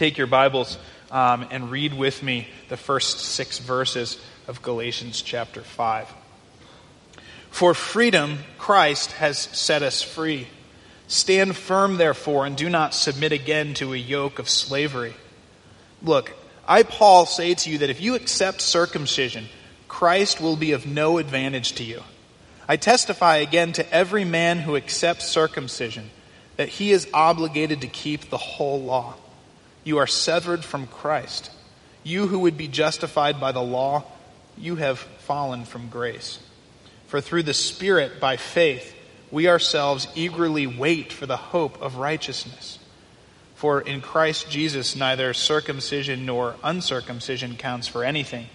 Take your Bibles um, and read with me the first six verses of Galatians chapter 5. For freedom, Christ has set us free. Stand firm, therefore, and do not submit again to a yoke of slavery. Look, I, Paul, say to you that if you accept circumcision, Christ will be of no advantage to you. I testify again to every man who accepts circumcision that he is obligated to keep the whole law. You are severed from Christ. You who would be justified by the law, you have fallen from grace. For through the Spirit, by faith, we ourselves eagerly wait for the hope of righteousness. For in Christ Jesus, neither circumcision nor uncircumcision counts for anything,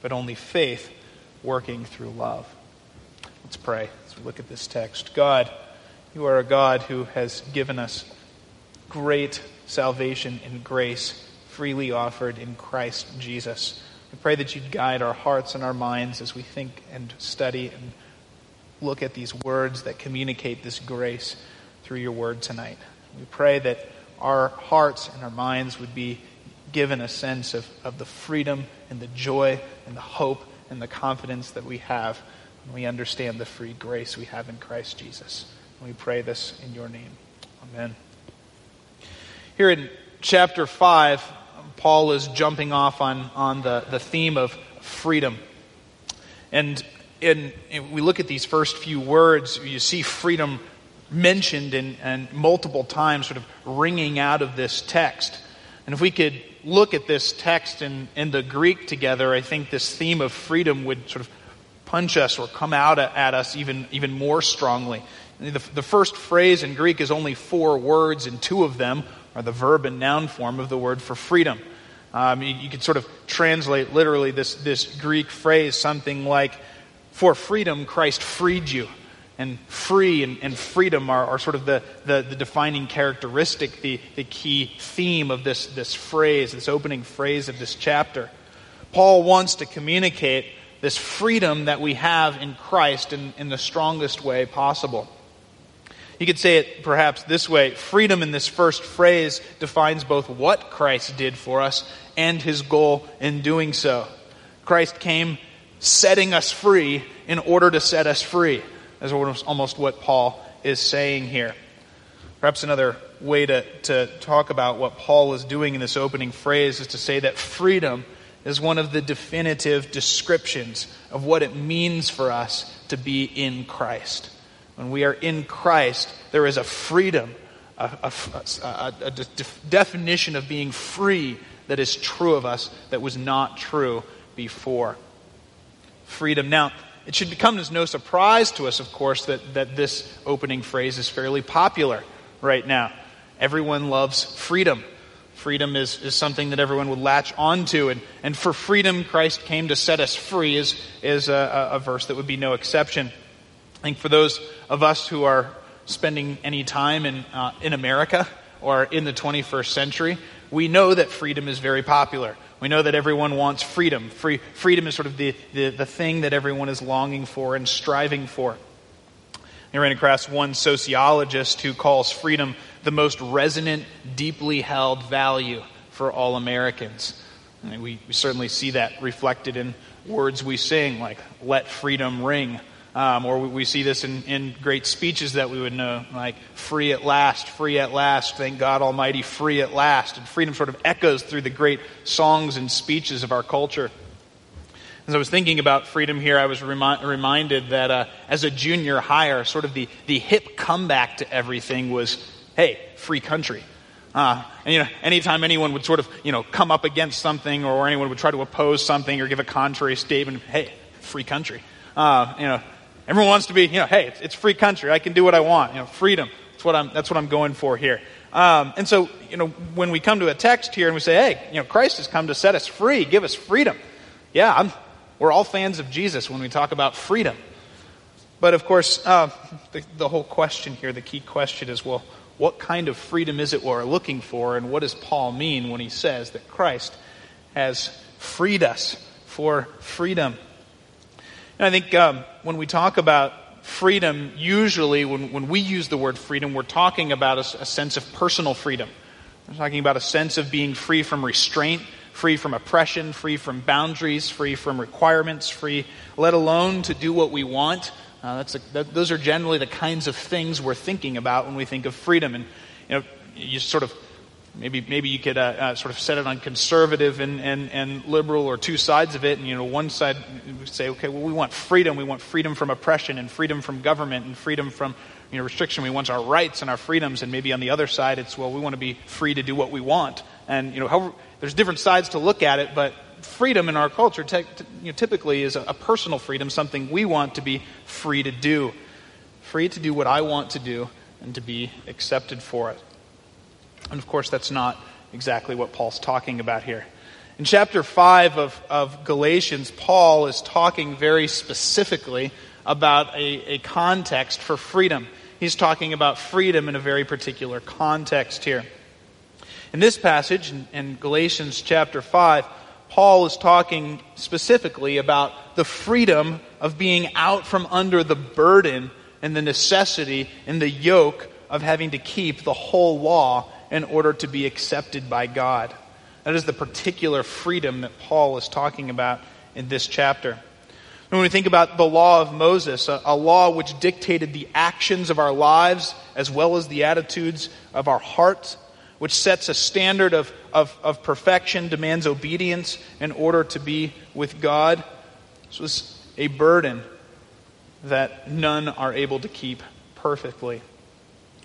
but only faith working through love. Let's pray as we look at this text. God, you are a God who has given us great salvation and grace freely offered in Christ Jesus. We pray that you'd guide our hearts and our minds as we think and study and look at these words that communicate this grace through your word tonight. We pray that our hearts and our minds would be given a sense of, of the freedom and the joy and the hope and the confidence that we have when we understand the free grace we have in Christ Jesus. And we pray this in your name. Amen. Here in chapter 5, Paul is jumping off on, on the, the theme of freedom. And in, in, we look at these first few words, you see freedom mentioned and, and multiple times sort of ringing out of this text. And if we could look at this text in, in the Greek together, I think this theme of freedom would sort of punch us or come out at us even, even more strongly. The, the first phrase in Greek is only four words, and two of them are the verb and noun form of the word for freedom. Um, you, you could sort of translate literally this, this Greek phrase something like, For freedom, Christ freed you. And free and, and freedom are, are, sort of the, the, the, defining characteristic, the, the key theme of this, this phrase, this opening phrase of this chapter. Paul wants to communicate this freedom that we have in Christ in, in the strongest way possible. You could say it perhaps this way freedom in this first phrase defines both what Christ did for us and his goal in doing so. Christ came setting us free in order to set us free. That's almost what Paul is saying here. Perhaps another way to, to talk about what Paul is doing in this opening phrase is to say that freedom is one of the definitive descriptions of what it means for us to be in Christ. When we are in Christ, there is a freedom, a, a, a, a de- definition of being free that is true of us that was not true before. Freedom. Now, it should come as no surprise to us, of course, that, that this opening phrase is fairly popular right now. Everyone loves freedom. Freedom is, is something that everyone would latch onto. And, and for freedom, Christ came to set us free, is, is a, a verse that would be no exception. I think for those of us who are spending any time in, uh, in America or in the 21st century, we know that freedom is very popular. We know that everyone wants freedom. Free, freedom is sort of the, the, the thing that everyone is longing for and striving for. I ran across one sociologist who calls freedom the most resonant, deeply held value for all Americans. I mean, we, we certainly see that reflected in words we sing, like, let freedom ring. Um, or we see this in, in great speeches that we would know, like free at last, free at last, thank God Almighty, free at last. And freedom sort of echoes through the great songs and speeches of our culture. As I was thinking about freedom here, I was remi- reminded that uh, as a junior hire, sort of the, the hip comeback to everything was hey, free country. Uh, and, you know, anytime anyone would sort of, you know, come up against something or anyone would try to oppose something or give a contrary statement, hey, free country. Uh, you know, everyone wants to be, you know, hey, it's, it's, free country. I can do what I want. You know, freedom. That's what I'm, that's what I'm going for here. Um, and so, you know, when we come to a text here and we say, hey, you know, Christ has come to set us free, give us freedom. Yeah, I'm, we're all fans of Jesus when we talk about freedom. But of course, uh, the, the whole question here, the key question is, well, what kind of freedom is it we're looking for, and what does Paul mean when he says that Christ has freed us for freedom? And I think um, when we talk about freedom, usually when, when we use the word freedom, we're talking about a, a sense of personal freedom. We're talking about a sense of being free from restraint, free from oppression, free from boundaries, free from requirements, free, let alone to do what we want uh, that's a, that, those are generally the kinds of things we're thinking about when we think of freedom. And you know, you sort of maybe maybe you could uh, uh, sort of set it on conservative and, and, and liberal or two sides of it. And you know, one side would say, okay, well, we want freedom. We want freedom from oppression and freedom from government and freedom from you know, restriction. We want our rights and our freedoms. And maybe on the other side, it's well, we want to be free to do what we want. And you know, however, there's different sides to look at it, but freedom in our culture te- you know, typically is a, a personal freedom, something we want to be free to do. Free to do what I want to do and to be accepted for it. And of course, that's not exactly what Paul's talking about here. In chapter 5 of, of Galatians, Paul is talking very specifically about a, a context for freedom. He's talking about freedom in a very particular context here. In this passage, in, in Galatians chapter 5, Paul is talking specifically about the freedom of being out from under the burden and the necessity and the yoke of having to keep the whole law in order to be accepted by God. That is the particular freedom that Paul is talking about in this chapter. When we think about the law of Moses, a, a, law which dictated the actions of our lives as well as the attitudes of our hearts, which sets a standard of, of, of perfection, demands obedience in order to be with God. This was a burden that none are able to keep perfectly.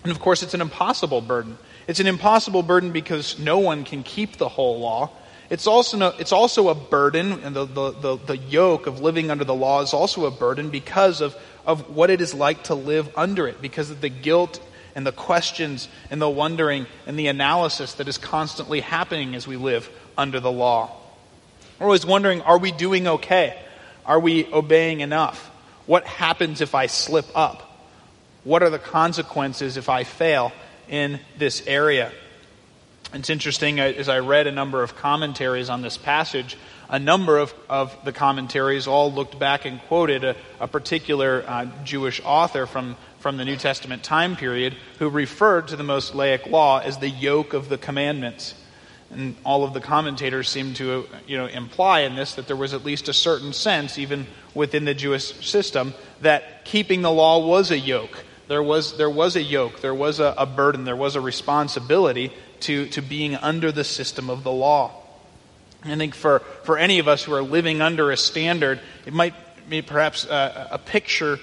And of course, it's an impossible burden. It's an impossible burden because no one can keep the whole law. It's also, no, it's also a burden, and the, the, the, the yoke of living under the law is also a burden because of, of what it is like to live under it, because of the guilt and the questions and the wondering and the analysis that is constantly happening as we live under the law. We're always wondering are we doing okay? Are we obeying enough? What happens if I slip up? What are the consequences if I fail in this area? It's interesting, uh, as I read a number of commentaries on this passage, a number of, of the commentaries all looked back and quoted a, a particular uh, Jewish author from from the New Testament time period who referred to the Mosaic law as the yoke of the commandments. And all of the commentators seem to you know, imply in this that there was at least a certain sense, even within the Jewish system, that keeping the law was a yoke. There was, there was a yoke, there was a, a burden, there was a responsibility to, to being under the system of the law. I think for, for any of us who are living under a standard, it might be perhaps a, a picture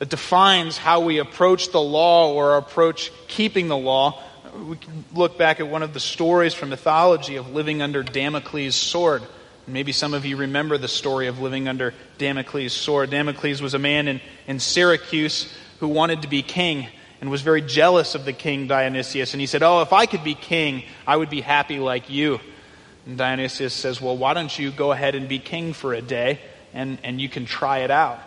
that defines how we approach the law or approach keeping the law. We can look back at one of the stories from mythology of living under Damocles' sword. Maybe some of you remember the story of living under Damocles' sword. Damocles was a man in, in Syracuse who wanted to be king and was very jealous of the king Dionysius. And he said, Oh, if I could be king, I would be happy like you. And Dionysius says, Well, why don't you go ahead and be king for a day and, and you can try it out?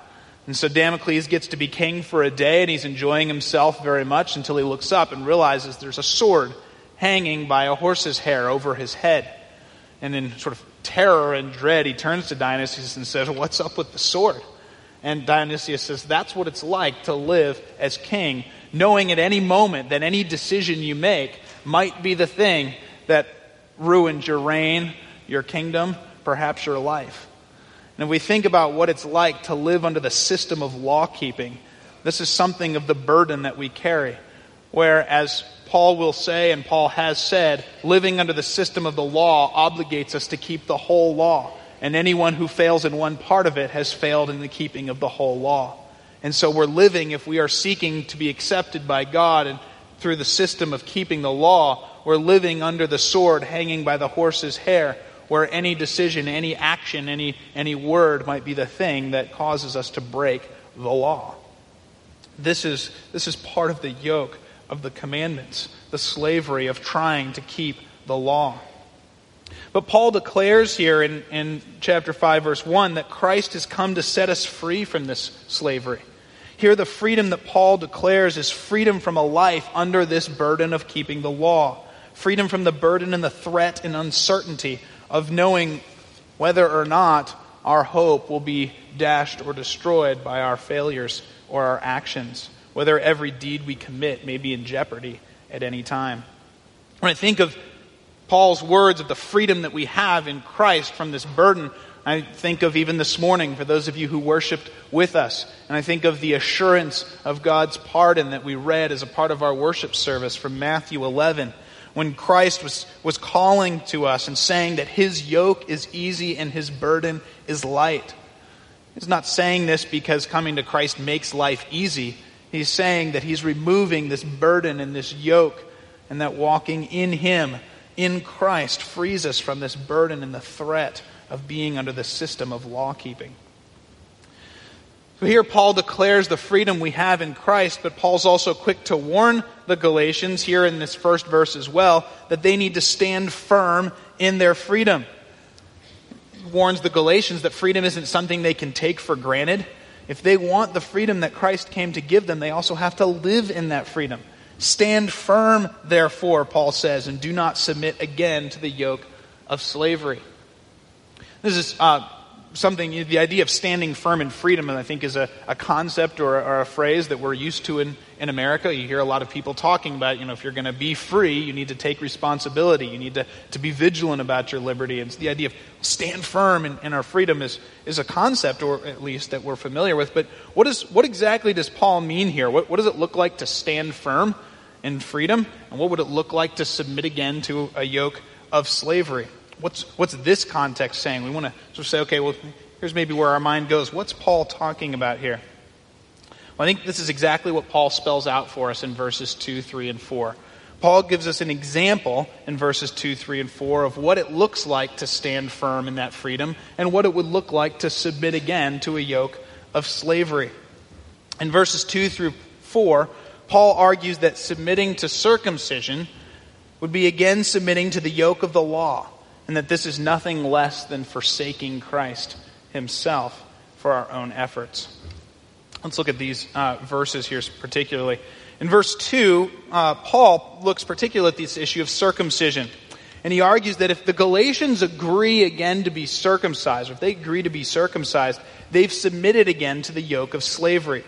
And so Damocles gets to be king for a day, and he's enjoying himself very much until he looks up and realizes there's a sword hanging by a horse's hair over his head. And in sort of terror and dread, he turns to Dionysius and says, What's up with the sword? And Dionysius says, That's what it's like to live as king, knowing at any moment that any decision you make might be the thing that ruins your reign, your kingdom, perhaps your life. And if we think about what it's like to live under the system of law keeping, this is something of the burden that we carry. Where, as Paul will say, and Paul has said, living under the system of the law obligates us to keep the whole law. And anyone who fails in one part of it has failed in the keeping of the whole law. And so we're living, if we are seeking to be accepted by God and through the system of keeping the law, we're living under the sword hanging by the horse's hair, where any decision, any action, any, any word might be the thing that causes us to break the law. This is, this is part of the yoke of the commandments, the slavery of trying to keep the law. But Paul declares here in, in chapter 5, verse 1, that Christ has come to set us free from this slavery. Here, the freedom that Paul declares is freedom from a life under this burden of keeping the law, freedom from the burden and the threat and uncertainty of knowing whether or not our hope will be dashed or destroyed by our failures or our actions, whether every deed we commit may be in jeopardy at any time. When I think of Paul's words of the freedom that we have in Christ from this burden, I think of even this morning for those of you who worshiped with us. And I think of the assurance of God's pardon that we read as a part of our worship service from Matthew 11 when Christ was, was calling to us and saying that his yoke is easy and his burden is light. He's not saying this because coming to Christ makes life easy. He's saying that he's removing this burden and this yoke, and that walking in him, in Christ, frees us from this burden and the threat of being under the system of law keeping. So here Paul declares the freedom we have in Christ, but Paul's also quick to warn the Galatians here in this first verse as well that they need to stand firm in their freedom. He warns the Galatians that freedom isn't something they can take for granted. If they want the freedom that Christ came to give them, they also have to live in that freedom. Stand firm, therefore, Paul says, and do not submit again to the yoke of slavery. This is uh, something, the idea of standing firm in freedom, I think, is a, a concept or, or, a phrase that we're used to in, in America. You hear a lot of people talking about, you know, if you're going to be free, you need to take responsibility. You need to, to be vigilant about your liberty. And the idea of stand firm in, in our freedom is, is a concept, or at least that we're familiar with. But what, is, what exactly does Paul mean here? What, what does it look like to stand firm in freedom? And what would it look like to submit again to a yoke of slavery? What's, what's this context saying? We want to sort of say, okay, well, here's maybe where our mind goes. What's Paul talking about here? Well, I think this is exactly what Paul spells out for us in verses 2, 3, and 4. Paul gives us an example in verses 2, 3, and 4 of what it looks like to stand firm in that freedom and what it would look like to submit again to a yoke of slavery. In verses 2 through 4, Paul argues that submitting to circumcision would be again submitting to the yoke of the law and that this is nothing less than forsaking Christ himself for our own efforts. Let's look at these uh, verses here particularly. In verse 2, uh, Paul looks particularly at this issue of circumcision. And he argues that if the Galatians agree again to be circumcised, or if they agree to be circumcised, they've submitted again to the yoke of slavery.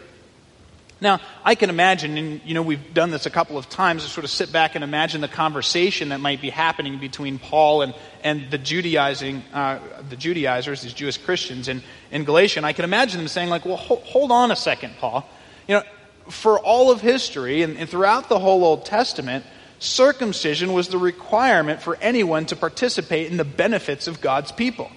Now, I can imagine, and you know, we've done this a couple of times, to sort of sit back and imagine the conversation that might be happening between Paul and, and the Judaizing, uh, the Judaizers, these Jewish Christians in, in Galatia. And I can imagine them saying, like, well, hold, hold on a second, Paul. You know, for all of history and, and throughout the whole Old Testament, circumcision was the requirement for anyone to participate in the benefits of God's people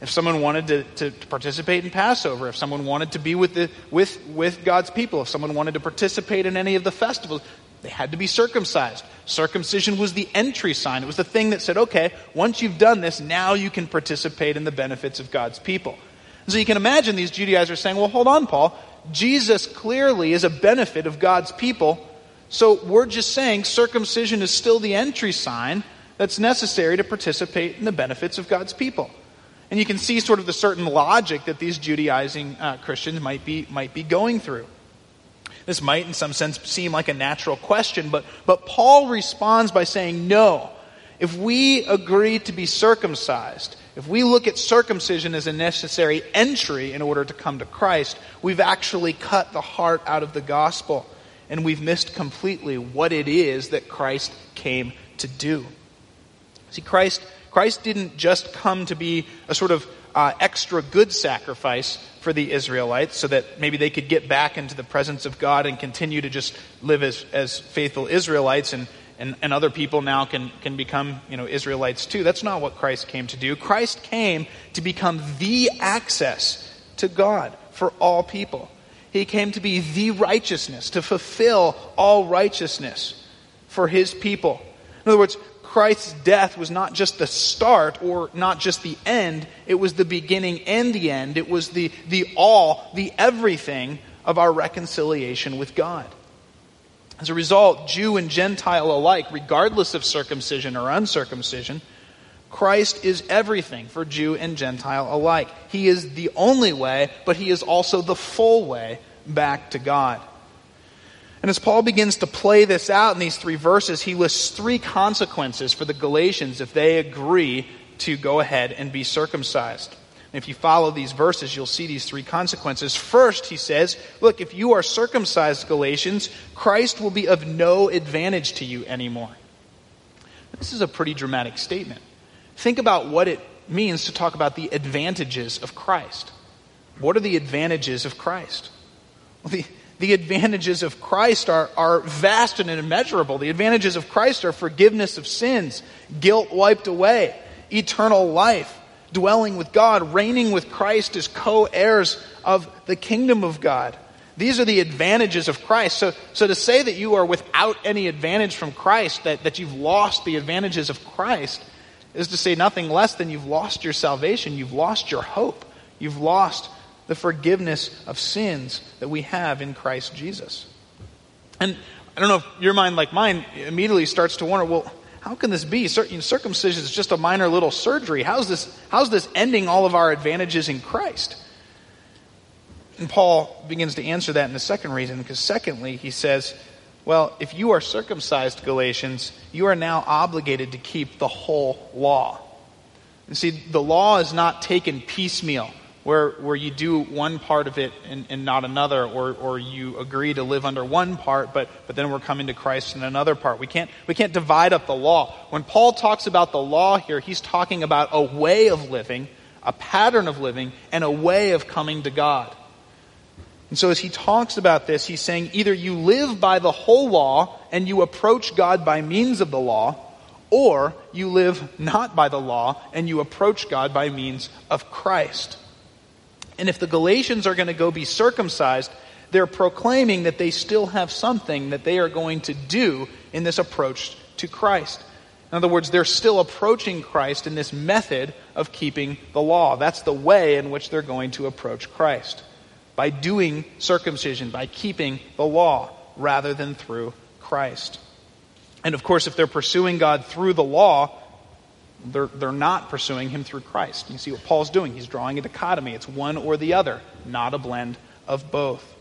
if someone wanted to, to, participate in Passover, if someone wanted to be with, the, with, with God's people, if someone wanted to participate in any of the festivals, they had to be circumcised. Circumcision was the entry sign. It was the thing that said, okay, once you've done this, now you can participate in the benefits of God's people. And so you can imagine these Judaizers saying, well, hold on, Paul. Jesus clearly is a benefit of God's people. So we're just saying circumcision is still the entry sign that's necessary to participate in the benefits of God's people. And you can see sort of the certain logic that these Judaizing uh, Christians might be, might be going through. This might, in some sense, seem like a natural question, but, but Paul responds by saying, No. If we agree to be circumcised, if we look at circumcision as a necessary entry in order to come to Christ, we've actually cut the heart out of the gospel, and we've missed completely what it is that Christ came to do. See, Christ Christ didn't just come to be a sort of uh, extra good sacrifice for the Israelites so that maybe they could get back into the presence of God and continue to just live as, as faithful Israelites and, and, and other people now can, can become you know, Israelites too. That's not what Christ came to do. Christ came to become the access to God for all people. He came to be the righteousness, to fulfill all righteousness for his people. In other words, Christ's death was not just the start or not just the end, it was the beginning and the end. It was the, the all, the everything of our reconciliation with God. As a result, Jew and Gentile alike, regardless of circumcision or uncircumcision, Christ is everything for Jew and Gentile alike. He is the only way, but he is also the full way back to God. And as Paul begins to play this out in these three verses, he lists three consequences for the Galatians if they agree to go ahead and be circumcised. And if you follow these verses, you'll see these three consequences. First, he says, Look, if you are circumcised, Galatians, Christ will be of no advantage to you anymore. This is a pretty dramatic statement. Think about what it means to talk about the advantages of Christ. What are the advantages of Christ? Well, the, the advantages of Christ are, are vast and immeasurable. The advantages of Christ are forgiveness of sins, guilt wiped away, eternal life, dwelling with God, reigning with Christ as co heirs of the kingdom of God. These are the advantages of Christ. So, so to say that you are without any advantage from Christ, that, that you've lost the advantages of Christ, is to say nothing less than you've lost your salvation, you've lost your hope, you've lost the forgiveness of sins that we have in Christ Jesus. And I don't know if your mind, like mine, immediately starts to wonder well, how can this be? Circumcision is just a minor little surgery. How's this, how's this ending all of our advantages in Christ? And Paul begins to answer that in the second reason, because secondly, he says, well, if you are circumcised, Galatians, you are now obligated to keep the whole law. And see, the law is not taken piecemeal where, where you do one part of it and, and not another, or, or you agree to live under one part, but, but then we're coming to Christ in another part. We can't, we can't divide up the law. When Paul talks about the law here, he's talking about a way of living, a pattern of living, and a way of coming to God. And so as he talks about this, he's saying either you live by the whole law and you approach God by means of the law, or you live not by the law and you approach God by means of Christ. And if the Galatians are going to go be circumcised, they're proclaiming that they still have something that they are going to do in this approach to Christ. In other words, they're still approaching Christ in this method of keeping the law. That's the way in which they're going to approach Christ. By doing circumcision, by keeping the law, rather than through Christ. And of course, if they're pursuing God through the law, they're, they're not pursuing him through Christ. You see what Paul's doing. He's drawing a dichotomy. It's one or the other, not a blend of both.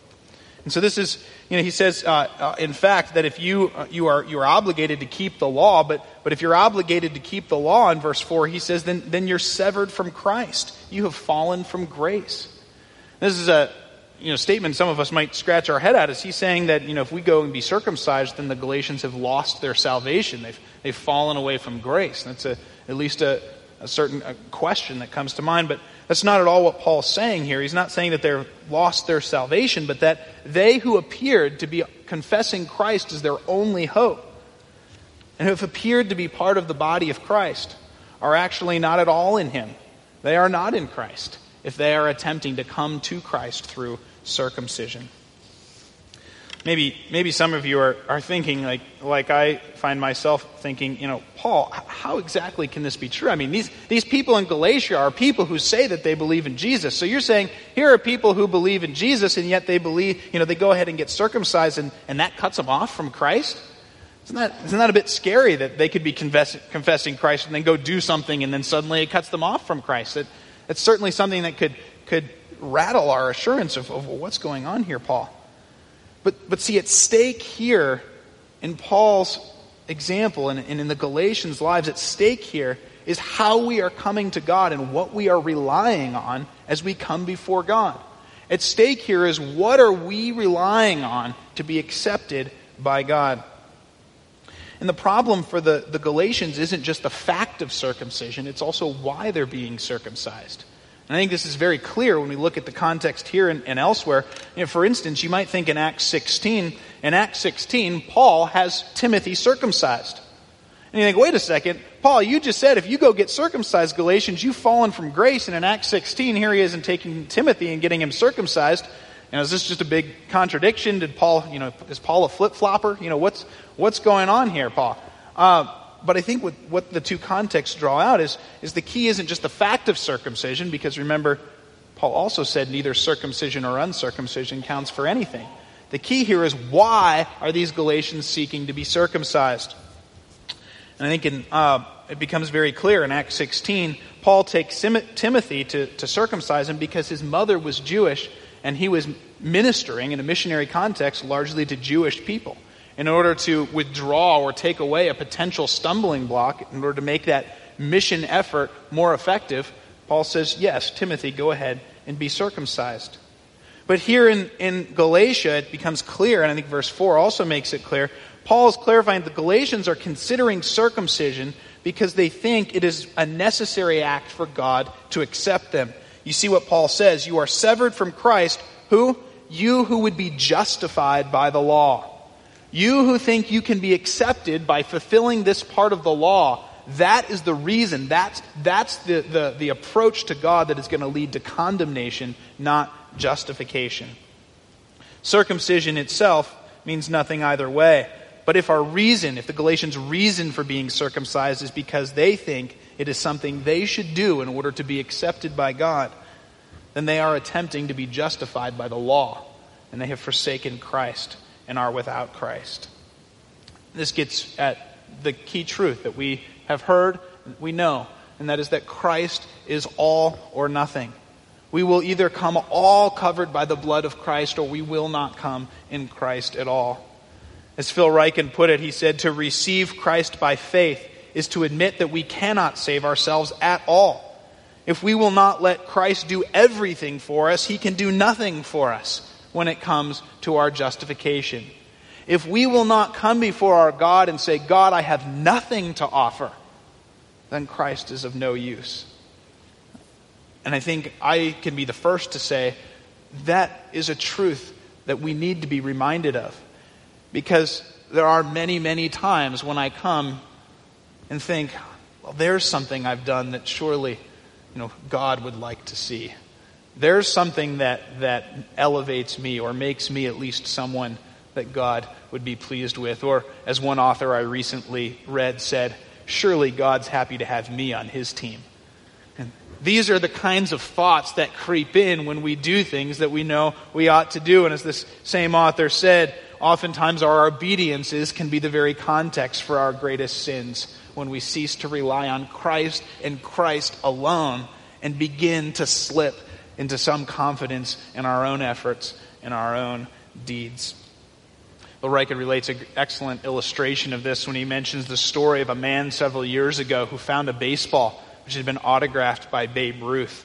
And so this is, you know, he says, uh, uh, in fact, that if you, uh, you, are, you are obligated to keep the law, but, but if you're obligated to keep the law in verse 4, he says, then, then you're severed from Christ. You have fallen from grace. This is a, you know, statement some of us might scratch our head at. Is he saying that, you know, if we go and be circumcised, then the Galatians have lost their salvation? They've, they've fallen away from grace. That's a, at least a, a certain a question that comes to mind. But that's not at all what Paul's saying here. He's not saying that they've lost their salvation, but that they who appeared to be confessing Christ as their only hope and who have appeared to be part of the body of Christ are actually not at all in Him. They are not in Christ if they are attempting to come to Christ through circumcision. Maybe, maybe some of you are, are thinking, like, like I find myself thinking, you know, Paul, how exactly can this be true? I mean, these, these people in Galatia are people who say that they believe in Jesus. So you're saying, here are people who believe in Jesus, and yet they believe, you know, they go ahead and get circumcised, and, and that cuts them off from Christ? Isn't that, isn't that a bit scary that they could be confess, confessing Christ and then go do something, and then suddenly it cuts them off from Christ? It, it's certainly something that could, could rattle our assurance of, of what's going on here, Paul. But, but see, at stake here in Paul's example and, and in the Galatians' lives, at stake here is how we are coming to God and what we are relying on as we come before God. At stake here is what are we relying on to be accepted by God? And the problem for the, the Galatians isn't just the fact of circumcision, it's also why they're being circumcised. And I think this is very clear when we look at the context here and, and elsewhere. You know, for instance, you might think in Acts 16, in Acts 16, Paul has Timothy circumcised. And you think, wait a second, Paul, you just said if you go get circumcised, Galatians, you've fallen from grace. And in Acts 16, here he is and taking Timothy and getting him circumcised. And is this just a big contradiction? Did Paul, you know, is Paul a flip flopper? You know, what's, what's going on here, Paul? Uh, but I think what, what the two contexts draw out is, is the key isn't just the fact of circumcision, because remember, Paul also said neither circumcision or uncircumcision counts for anything. The key here is why are these Galatians seeking to be circumcised? And I think in, uh, it becomes very clear in Acts 16, Paul takes Timothy to, to circumcise him because his mother was Jewish and he was ministering in a missionary context largely to Jewish people. In order to withdraw or take away a potential stumbling block, in order to make that mission effort more effective, Paul says, Yes, Timothy, go ahead and be circumcised. But here in, in Galatia, it becomes clear, and I think verse 4 also makes it clear. Paul is clarifying the Galatians are considering circumcision because they think it is a necessary act for God to accept them. You see what Paul says you are severed from Christ, who? You who would be justified by the law. You who think you can be accepted by fulfilling this part of the law that is the reason, that's, that's the, the, the approach to God that is going to lead to condemnation, not justification. Circumcision itself means nothing either way. But if our reason, if the Galatians' reason for being circumcised is because they think it is something they should do in order to be accepted by God, then they are attempting to be justified by the law, and they have forsaken Christ and are without Christ. This gets at the key truth that we have heard, we know, and that is that Christ is all or nothing. We will either come all covered by the blood of Christ or we will not come in Christ at all. As Phil Ryken put it, he said, To receive Christ by faith is to admit that we cannot save ourselves at all. If we will not let Christ do everything for us, he can do nothing for us when it comes to our justification. If we will not come before our God and say, God, I have nothing to offer, then Christ is of no use. And I think I can be the first to say that is a truth that we need to be reminded of. Because there are many, many times when I come and think, well, there's something I've done that surely, you know, God would like to see. There's something that, that elevates me or makes me at least someone that God would be pleased with. Or, as one author I recently read said, surely God's happy to have me on his team. And these are the kinds of thoughts that creep in when we do things that we know we ought to do. And as this same author said, oftentimes our obediences can be the very context for our greatest sins when we cease to rely on Christ and Christ alone and begin to slip into some confidence in our own efforts and our own deeds. Ryken relates an excellent illustration of this when he mentions the story of a man several years ago who found a baseball which had been autographed by Babe Ruth.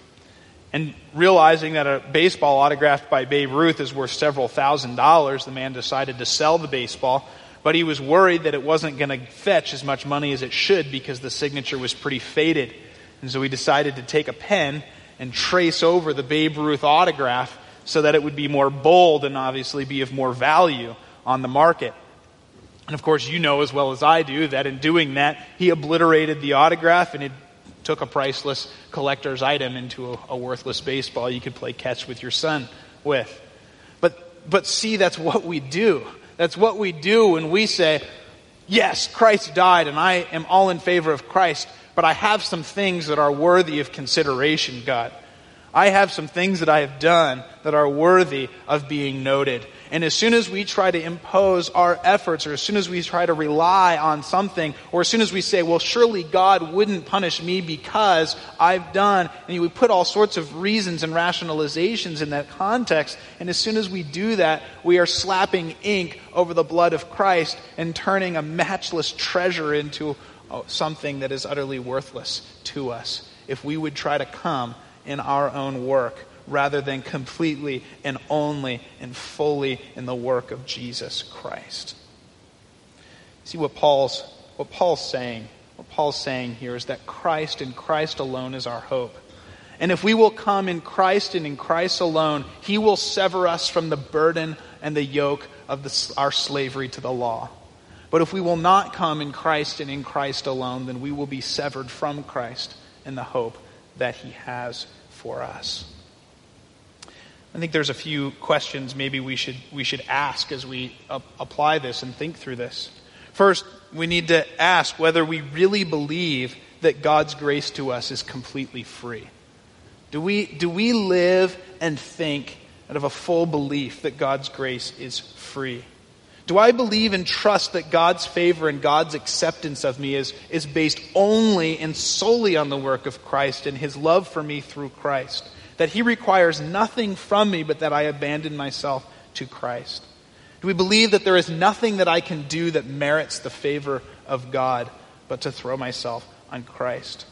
And realizing that a baseball autographed by Babe Ruth is worth several thousand dollars, the man decided to sell the baseball. But he was worried that it wasn't going to fetch as much money as it should because the signature was pretty faded. And so he decided to take a pen and trace over the Babe Ruth autograph so that it would be more bold and obviously be of more value on the market. And of course, you know as well as I do that in doing that, he obliterated the autograph and it took a priceless collector's item into a, a worthless baseball you could play catch with your son with. But, but see, that's what we do. That's what we do when we say, Yes, Christ died, and I am all in favor of Christ, but I have some things that are worthy of consideration, God. I have some things that I have done that are worthy of being noted. And as soon as we try to impose our efforts, or as soon as we try to rely on something, or as soon as we say, well, surely God wouldn't punish me because I've done, and we put all sorts of reasons and rationalizations in that context, and as soon as we do that, we are slapping ink over the blood of Christ and turning a matchless treasure into oh, something that is utterly worthless to us. If we would try to come in our own work rather than completely and only and fully in the work of Jesus Christ. See what Paul's what Paul's saying. What Paul's saying here is that Christ and Christ alone is our hope. And if we will come in Christ and in Christ alone, he will sever us from the burden and the yoke of the, our slavery to the law. But if we will not come in Christ and in Christ alone, then we will be severed from Christ and the hope that he has for us. I think there's a few questions maybe we should, we should ask as we apply this and think through this. First, we need to ask whether we really believe that God's grace to us is completely free. Do we, do we live and think out of a full belief that God's grace is free? Do I believe and trust that God's favor and God's acceptance of me is, is based only and solely on the work of Christ and his love for me through Christ? That he requires nothing from me but that I abandon myself to Christ? Do we believe that there is nothing that I can do that merits the favor of God but to throw myself on Christ?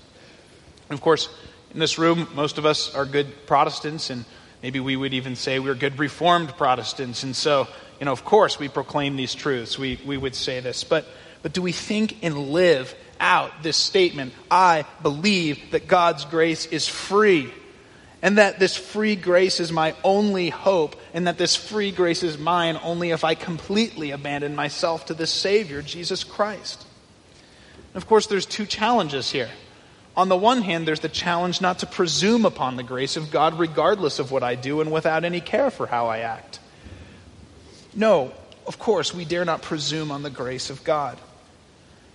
And of course, in this room, most of us are good Protestants, and maybe we would even say we're good Reformed Protestants. And so, you know, of course, we proclaim these truths. We, we would say this. But, but do we think and live out this statement? I believe that God's grace is free and that this free grace is my only hope, and that this free grace is mine only if I completely abandon myself to the Savior, Jesus Christ. And of course, there's two challenges here. On the one hand, there's the challenge not to presume upon the grace of God regardless of what I do and without any care for how I act. No, of course, we dare not presume on the grace of God.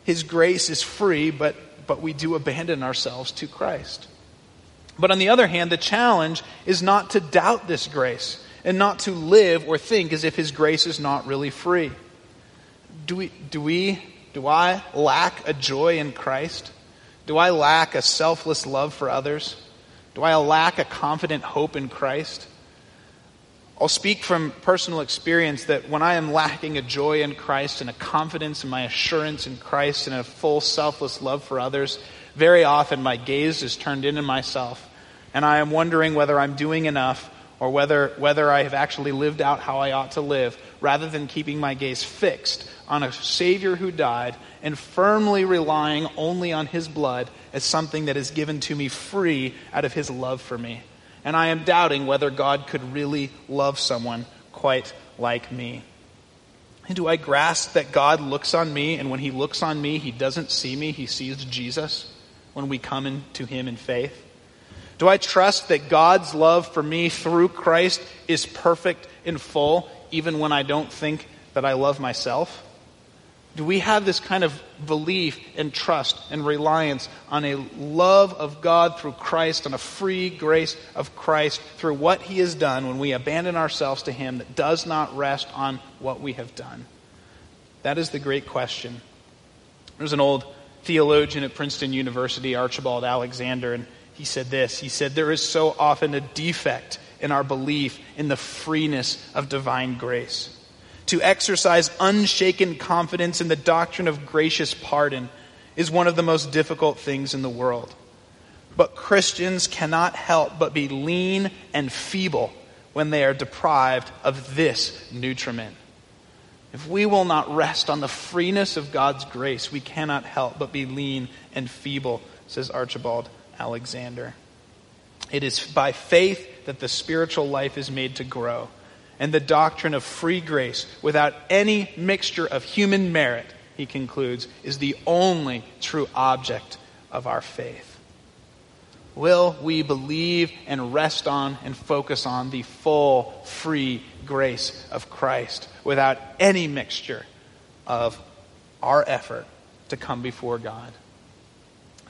His grace is free, but, but we do abandon ourselves to Christ. But on the other hand, the challenge is not to doubt this grace and not to live or think as if His grace is not really free. Do we, do we, do I lack a joy in Christ? Do I lack a selfless love for others? Do I lack a confident hope in Christ? I'll speak from personal experience that when I am lacking a joy in Christ and a confidence in my assurance in Christ and a full selfless love for others, very often my gaze is turned into myself, and I am wondering whether I'm doing enough or whether, whether I have actually lived out how I ought to live, rather than keeping my gaze fixed on a Savior who died and firmly relying only on His blood as something that is given to me free out of His love for me. And I am doubting whether God could really love someone quite like me. And do I grasp that God looks on me, and when He looks on me, He doesn't see me, He sees Jesus? When we come into Him in faith? Do I trust that God's love for me through Christ is perfect and full, even when I don't think that I love myself? Do we have this kind of belief and trust and reliance on a love of God through Christ, on a free grace of Christ through what He has done when we abandon ourselves to Him that does not rest on what we have done? That is the great question. There's an old theologian at Princeton University, Archibald Alexander, and he said this. He said, There is so often a defect in our belief in the freeness of divine grace. To exercise unshaken confidence in the doctrine of gracious pardon is one of the most difficult things in the world. But Christians cannot help but be lean and feeble when they are deprived of this nutriment. If we will not rest on the freeness of God's grace, we cannot help but be lean and feeble, says Archibald Alexander. It is by faith that the spiritual life is made to grow, and the doctrine of free grace, without any mixture of human merit, he concludes, is the only true object of our faith. Will we believe and rest on and focus on the full, free grace of Christ without any mixture of our effort to come before God?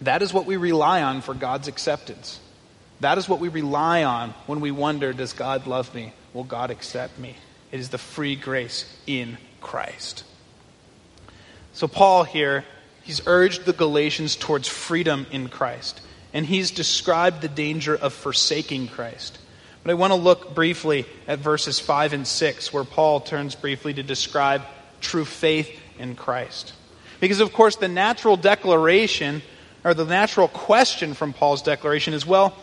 That is what we rely on for God's acceptance. That is what we rely on when we wonder, does God love me? Will God accept me? It is the free grace in Christ. So, Paul here, he's urged the Galatians towards freedom in Christ and he's described the danger of forsaking Christ. But I want to look briefly at verses 5 and 6, where Paul turns briefly to describe true faith in Christ. Because, of course, the natural declaration, or the natural question from Paul's declaration is well,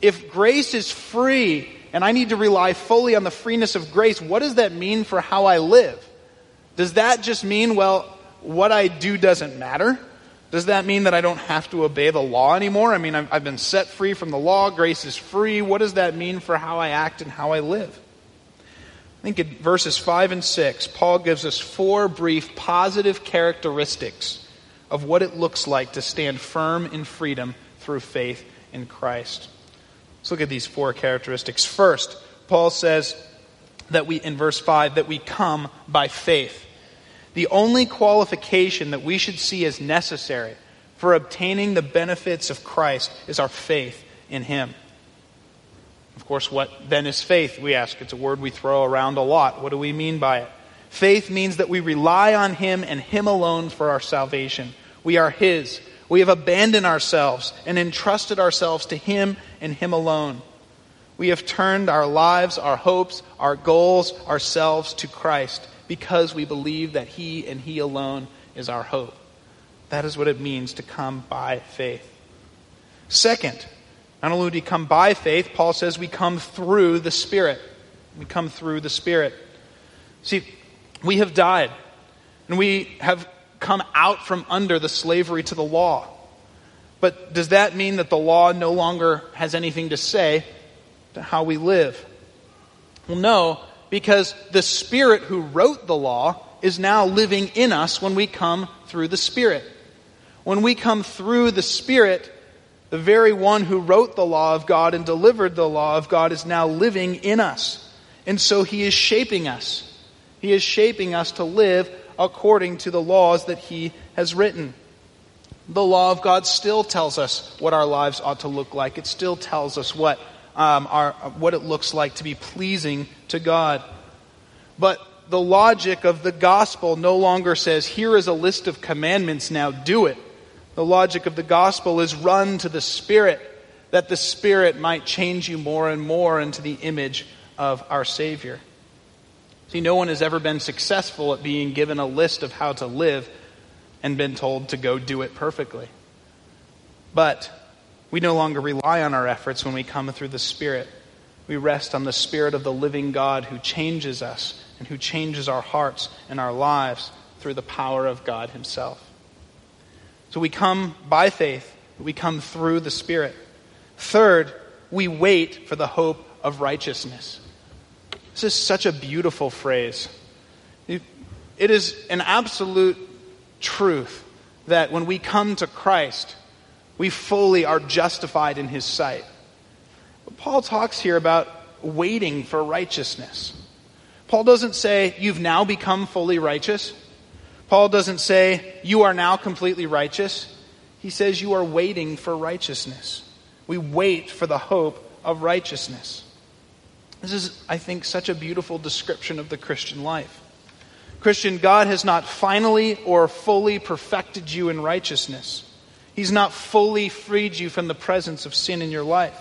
if grace is free and I need to rely fully on the freeness of grace, what does that mean for how I live? Does that just mean, well, what I do doesn't matter? Does that mean that I don't have to obey the law anymore? I mean, I've, I've been set free from the law. Grace is free. What does that mean for how I act and how I live? I think in verses 5 and 6, Paul gives us four brief positive characteristics of what it looks like to stand firm in freedom through faith in Christ. Let's look at these four characteristics. First, Paul says that we, in verse 5, that we come by faith. The only qualification that we should see as necessary for obtaining the benefits of Christ is our faith in Him. Of course, what then is faith? We ask. It's a word we throw around a lot. What do we mean by it? Faith means that we rely on Him and Him alone for our salvation. We are His. We have abandoned ourselves and entrusted ourselves to Him and Him alone. We have turned our lives, our hopes, our goals, ourselves to Christ because we believe that He and He alone is our hope. That is what it means to come by faith. Second, not only do we come by faith, Paul says we come through the Spirit. We come through the Spirit. See, we have died, and we have come out from under the slavery to the law. But does that mean that the law no longer has anything to say to how we live? Well, no, because the Spirit who wrote the law is now living in us when we come through the Spirit. When we come through the Spirit, the very one who wrote the law of God and delivered the law of God is now living in us. And so he is shaping us. He is shaping us to live according to the laws that he has written. The law of God still tells us what our lives ought to look like. It still tells us what, um, our, what it looks like to be pleasing to God. But the logic of the gospel no longer says, here is a list of commandments, now do it. The logic of the gospel is run to the Spirit, that the Spirit might change you more and more into the image of our Savior. See, no one has ever been successful at being given a list of how to live and been told to go do it perfectly. But we no longer rely on our efforts when we come through the Spirit. We rest on the Spirit of the living God who changes us and who changes our hearts and our lives through the power of God Himself. So we come by faith, we come through the Spirit. Third, we wait for the hope of righteousness. This is such a beautiful phrase. It is an absolute truth that when we come to Christ, we fully are justified in His sight. But Paul talks here about waiting for righteousness. Paul doesn't say, You've now become fully righteous. Paul doesn't say, You are now completely righteous. He says, You are waiting for righteousness. We wait for the hope of righteousness. This is, I think, such a beautiful description of the Christian life. Christian, God has not finally or fully perfected you in righteousness. He's not fully freed you from the presence of sin in your life.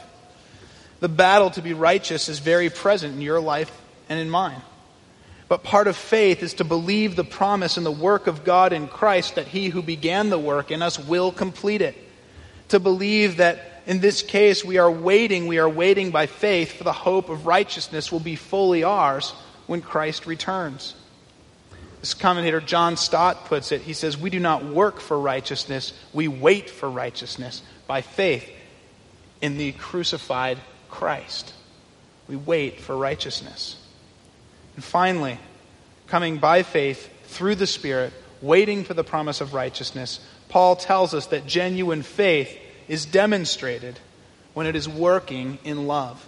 The battle to be righteous is very present in your life and in mine. But part of faith is to believe the promise and the work of God in Christ that he who began the work in us will complete it. To believe that in this case we are waiting, we are waiting by faith for the hope of righteousness will be fully ours when Christ returns. This commentator John Stott puts it, he says, We do not work for righteousness, we wait for righteousness by faith in the crucified Christ. We wait for righteousness. And finally, coming by faith through the Spirit, waiting for the promise of righteousness, Paul tells us that genuine faith is demonstrated when it is working in love.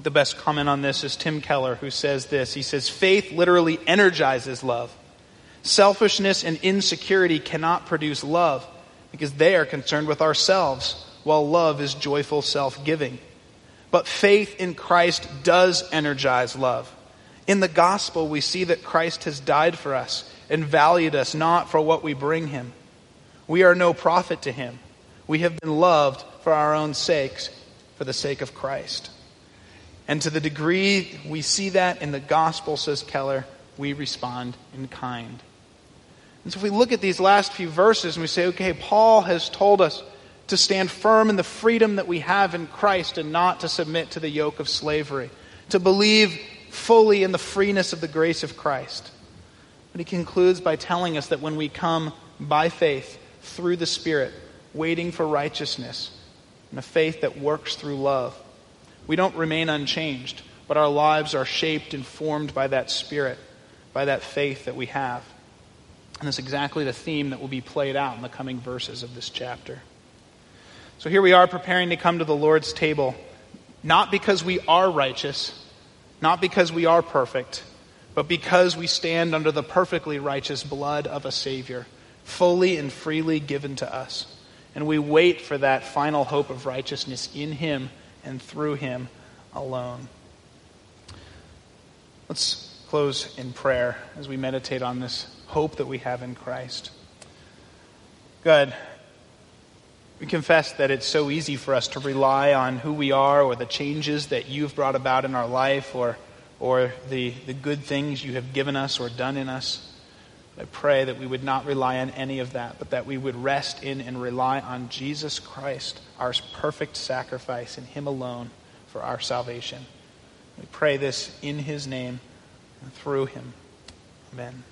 The best comment on this is Tim Keller, who says this. He says, Faith literally energizes love. Selfishness and insecurity cannot produce love because they are concerned with ourselves, while love is joyful self giving. But faith in Christ does energize love. In the gospel, we see that Christ has died for us and valued us not for what we bring him. We are no profit to him. We have been loved for our own sakes, for the sake of Christ. And to the degree we see that in the gospel, says Keller, we respond in kind. And so if we look at these last few verses and we say, okay, Paul has told us to stand firm in the freedom that we have in Christ and not to submit to the yoke of slavery, to believe fully in the freeness of the grace of Christ. But he concludes by telling us that when we come by faith through the Spirit, waiting for righteousness, and a faith that works through love, we don't remain unchanged, but our lives are shaped and formed by that Spirit, by that faith that we have. And that's exactly the theme that will be played out in the coming verses of this chapter. So here we are preparing to come to the Lord's table, not because we are righteous not because we are perfect, but because we stand under the perfectly righteous blood of a Savior, fully and freely given to us. And we wait for that final hope of righteousness in Him and through Him alone. Let's close in prayer as we meditate on this hope that we have in Christ. God, we confess that it's so easy for us to rely on who we are or the changes that you've brought about in our life or, or the, the good things you have given us or done in us. I pray that we would not rely on any of that, but that we would rest in and rely on Jesus Christ, our perfect sacrifice, and Him alone for our salvation. We pray this in His name and through Him. Amen.